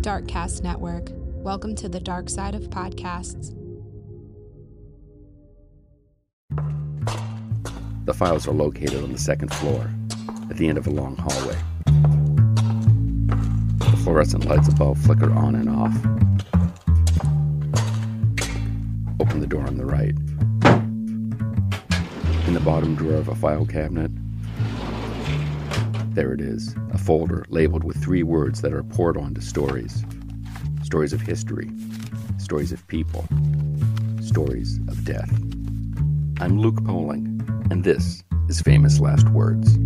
Darkcast Network. Welcome to the dark side of podcasts. The files are located on the second floor, at the end of a long hallway. The fluorescent lights above flicker on and off. Open the door on the right. In the bottom drawer of a file cabinet, there it is, a folder labeled with three words that are poured onto stories stories of history, stories of people, stories of death. I'm Luke Poling, and this is Famous Last Words.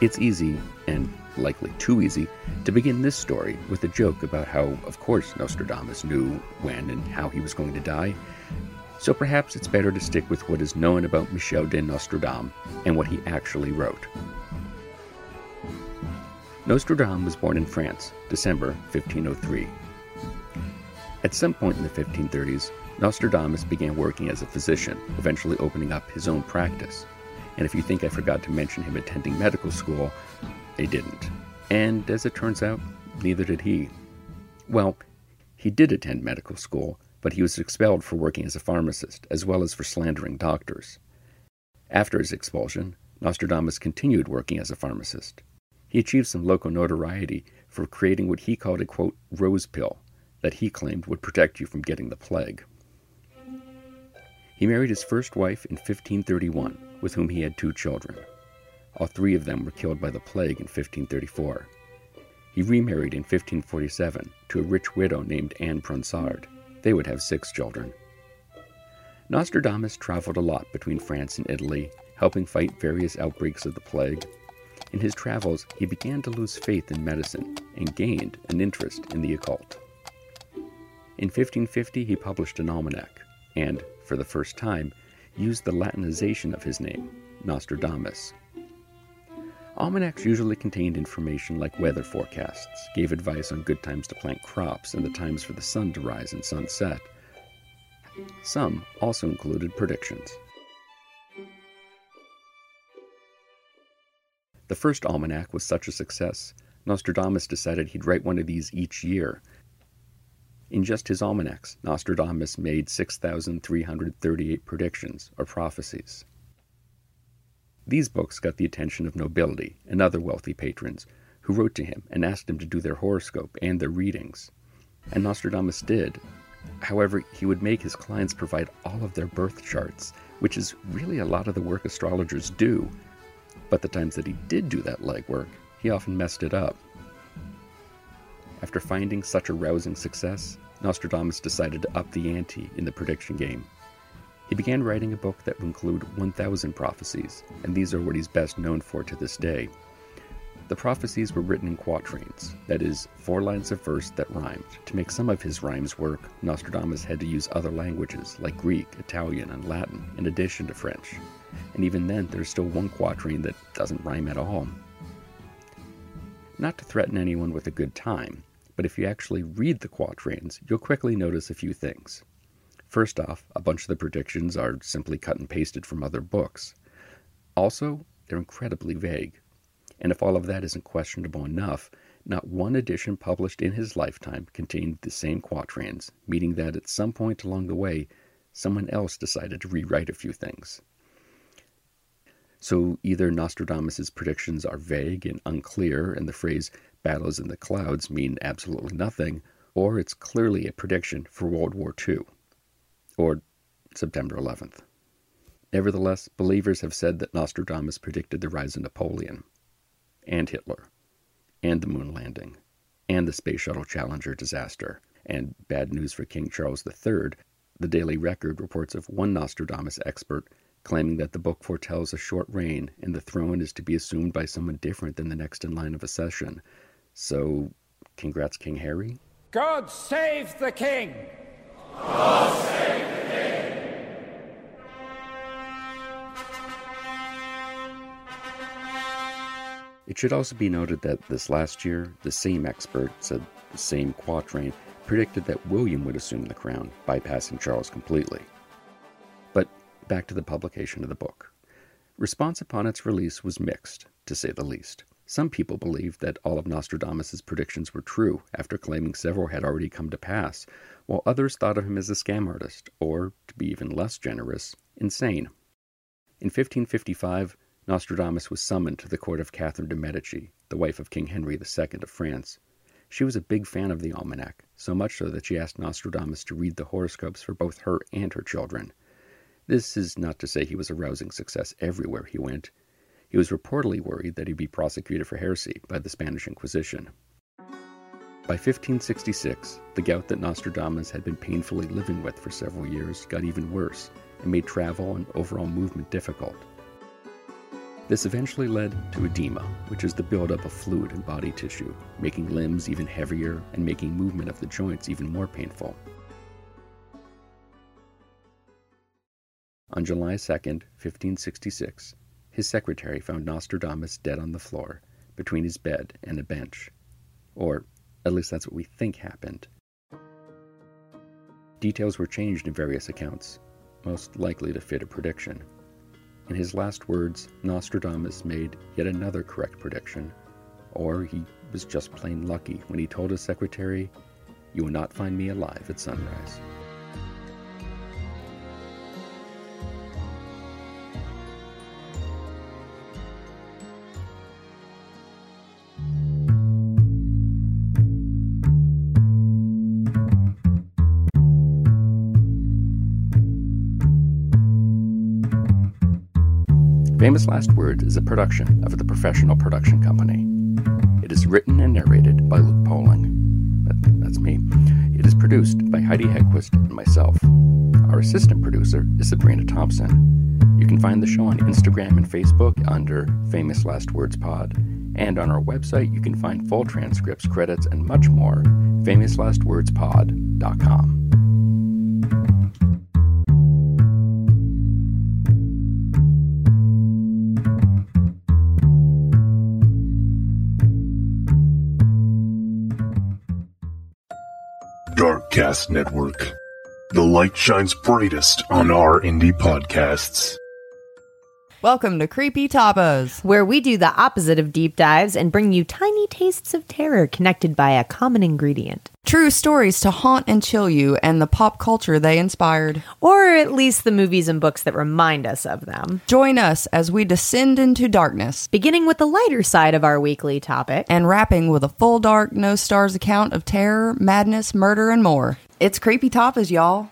It's easy, and likely too easy, to begin this story with a joke about how, of course, Nostradamus knew when and how he was going to die. So perhaps it's better to stick with what is known about Michel de Nostredame and what he actually wrote. Nostredame was born in France, December 1503. At some point in the 1530s, Nostradamus began working as a physician, eventually opening up his own practice. And if you think I forgot to mention him attending medical school, I didn't. And as it turns out, neither did he. Well, he did attend medical school, but he was expelled for working as a pharmacist, as well as for slandering doctors. After his expulsion, Nostradamus continued working as a pharmacist. He achieved some local notoriety for creating what he called a quote, rose pill that he claimed would protect you from getting the plague. He married his first wife in 1531 with whom he had two children. All three of them were killed by the plague in 1534. He remarried in 1547 to a rich widow named Anne Pronsard. They would have six children. Nostradamus traveled a lot between France and Italy, helping fight various outbreaks of the plague. In his travels, he began to lose faith in medicine and gained an interest in the occult. In 1550, he published an almanac, and, for the first time, used the Latinization of his name, Nostradamus. Almanacs usually contained information like weather forecasts, gave advice on good times to plant crops and the times for the sun to rise and sunset. Some also included predictions. The first almanac was such a success, Nostradamus decided he'd write one of these each year in just his almanacs, Nostradamus made 6,338 predictions or prophecies. These books got the attention of nobility and other wealthy patrons who wrote to him and asked him to do their horoscope and their readings. And Nostradamus did. However, he would make his clients provide all of their birth charts, which is really a lot of the work astrologers do. But the times that he did do that legwork, he often messed it up. After finding such a rousing success, Nostradamus decided to up the ante in the prediction game. He began writing a book that would include 1,000 prophecies, and these are what he's best known for to this day. The prophecies were written in quatrains, that is, four lines of verse that rhymed. To make some of his rhymes work, Nostradamus had to use other languages like Greek, Italian, and Latin, in addition to French. And even then, there's still one quatrain that doesn't rhyme at all. Not to threaten anyone with a good time, but if you actually read the quatrains, you'll quickly notice a few things. First off, a bunch of the predictions are simply cut and pasted from other books. Also, they're incredibly vague. And if all of that isn't questionable enough, not one edition published in his lifetime contained the same quatrains, meaning that at some point along the way, someone else decided to rewrite a few things. So either Nostradamus's predictions are vague and unclear, and the phrase battles in the clouds mean absolutely nothing, or it's clearly a prediction for World War II or September 11th. Nevertheless, believers have said that Nostradamus predicted the rise of Napoleon, and Hitler, and the moon landing, and the Space Shuttle Challenger disaster. And bad news for King Charles III, the Daily Record reports of one Nostradamus expert claiming that the book foretells a short reign and the throne is to be assumed by someone different than the next in line of accession, so, congrats, King Harry. God save the king! God save the king! It should also be noted that this last year, the same expert said the same quatrain predicted that William would assume the crown, bypassing Charles completely. But back to the publication of the book. Response upon its release was mixed, to say the least. Some people believed that all of Nostradamus' predictions were true after claiming several had already come to pass, while others thought of him as a scam artist, or, to be even less generous, insane. In 1555, Nostradamus was summoned to the court of Catherine de' Medici, the wife of King Henry II of France. She was a big fan of the almanac, so much so that she asked Nostradamus to read the horoscopes for both her and her children. This is not to say he was a rousing success everywhere he went. He was reportedly worried that he'd be prosecuted for heresy by the Spanish Inquisition. By 1566, the gout that Nostradamus had been painfully living with for several years got even worse and made travel and overall movement difficult. This eventually led to edema, which is the buildup of fluid in body tissue, making limbs even heavier and making movement of the joints even more painful. On July 2, 1566, his secretary found Nostradamus dead on the floor, between his bed and a bench. Or, at least that's what we think happened. Details were changed in various accounts, most likely to fit a prediction. In his last words, Nostradamus made yet another correct prediction. Or he was just plain lucky when he told his secretary, You will not find me alive at sunrise. Famous Last Words is a production of the Professional Production Company. It is written and narrated by Luke Poling. That, that's me. It is produced by Heidi Hegquist and myself. Our assistant producer is Sabrina Thompson. You can find the show on Instagram and Facebook under Famous Last Words Pod. And on our website, you can find full transcripts, credits, and much more. FamousLastWordsPod.com. Darkcast Network. The light shines brightest on our indie podcasts. Welcome to Creepy Tapas. where we do the opposite of deep dives and bring you tiny tastes of terror connected by a common ingredient. True stories to haunt and chill you and the pop culture they inspired. Or at least the movies and books that remind us of them. Join us as we descend into darkness Beginning with the lighter side of our weekly topic. and wrapping with a full dark, no stars account of terror, madness, murder, and more. It's Creepy Tapas, y'all.